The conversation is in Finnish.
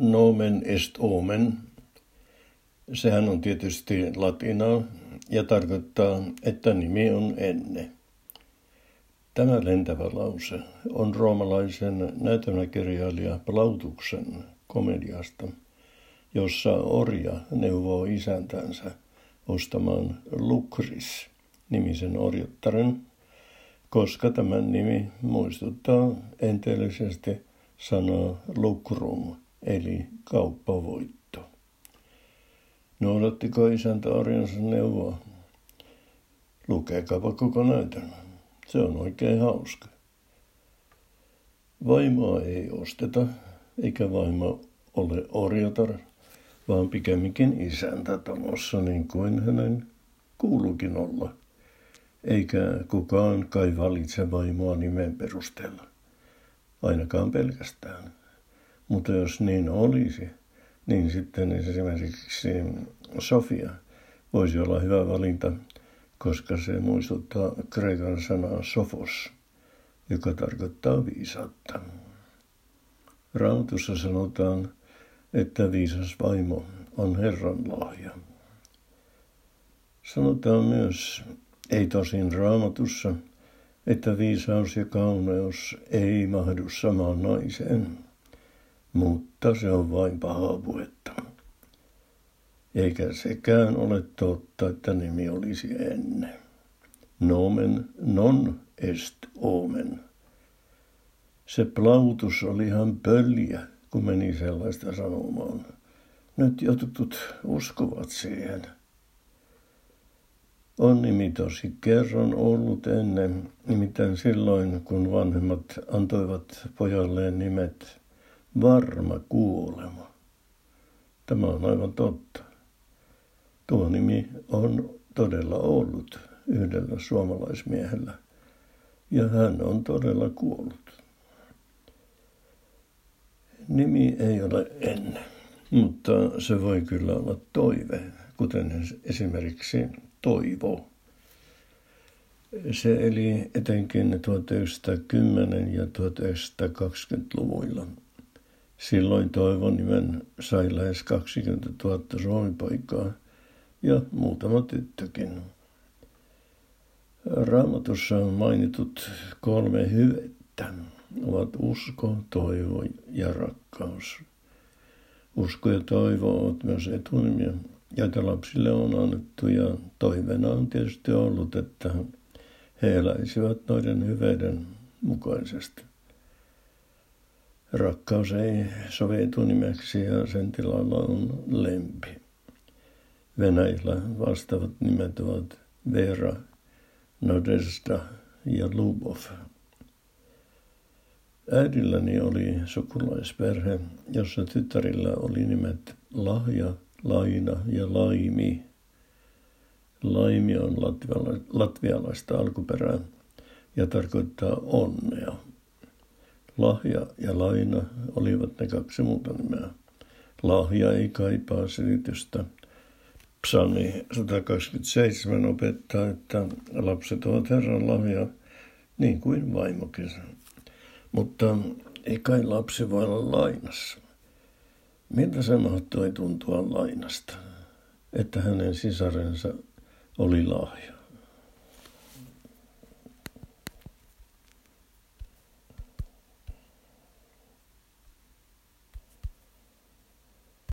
nomen est omen. Sehän on tietysti latinaa ja tarkoittaa, että nimi on enne. Tämä lentävä lause on roomalaisen näytelmäkirjailija Plautuksen komediasta, jossa orja neuvoo isäntänsä ostamaan Lukris nimisen orjuttaren, koska tämän nimi muistuttaa enteellisesti sanaa lukrum, eli kauppavoitto. Noudattiko isäntä orjansa neuvoa? Lukekaapa koko näytelmä. Se on oikein hauska. Vaimoa ei osteta, eikä vaimo ole orjatar, vaan pikemminkin isäntä talossa niin kuin hänen kuuluukin olla. Eikä kukaan kai valitse vaimoa nimen perusteella. Ainakaan pelkästään. Mutta jos niin olisi, niin sitten esimerkiksi Sofia voisi olla hyvä valinta, koska se muistuttaa kreikan sanaa sofos, joka tarkoittaa viisautta. Raamatussa sanotaan, että viisas vaimo on Herran lahja. Sanotaan myös, ei tosin raamatussa, että viisaus ja kauneus ei mahdu samaan naiseen, mutta se on vain pahaa puhetta. Eikä sekään ole totta, että nimi olisi ennen. Nomen non est omen. Se plautus oli ihan pöljä, kun meni sellaista sanomaan. Nyt jotkut uskovat siihen. On nimi tosi kerran ollut ennen, nimittäin silloin, kun vanhemmat antoivat pojalleen nimet varma kuolema. Tämä on aivan totta. Tuo nimi on todella ollut yhdellä suomalaismiehellä ja hän on todella kuollut. Nimi ei ole ennen, mutta se voi kyllä olla toive, kuten esimerkiksi toivo. Se eli etenkin 1910 ja 1920-luvuilla. Silloin toivon nimen sai lähes 20 000 suomipoikaa ja muutama tyttökin. Raamatussa on mainitut kolme hyvettä ovat usko, toivo ja rakkaus. Usko ja toivo ovat myös etunimiä, joita lapsille on annettu ja toiveena on tietysti ollut, että he eläisivät noiden hyveiden mukaisesti. Rakkaus ei sovi etunimeksi ja sen tilalla on lempi. Venäjällä vastaavat nimet ovat Vera, Nadezhda ja Lubov. Äidilläni oli sukulaisperhe, jossa tyttärillä oli nimet Lahja, Laina ja Laimi. Laimi on latvialaista alkuperää ja tarkoittaa onnea. Lahja ja Laina olivat ne kaksi muuta nimeä. Lahja ei kaipaa selitystä. Psalmi 127 opettaa, että lapset ovat Herran lahja, niin kuin vaimokin. Mutta ei kai lapsi voi olla lainassa. Miltä se mahtoi tuntua lainasta, että hänen sisarensa oli lahja?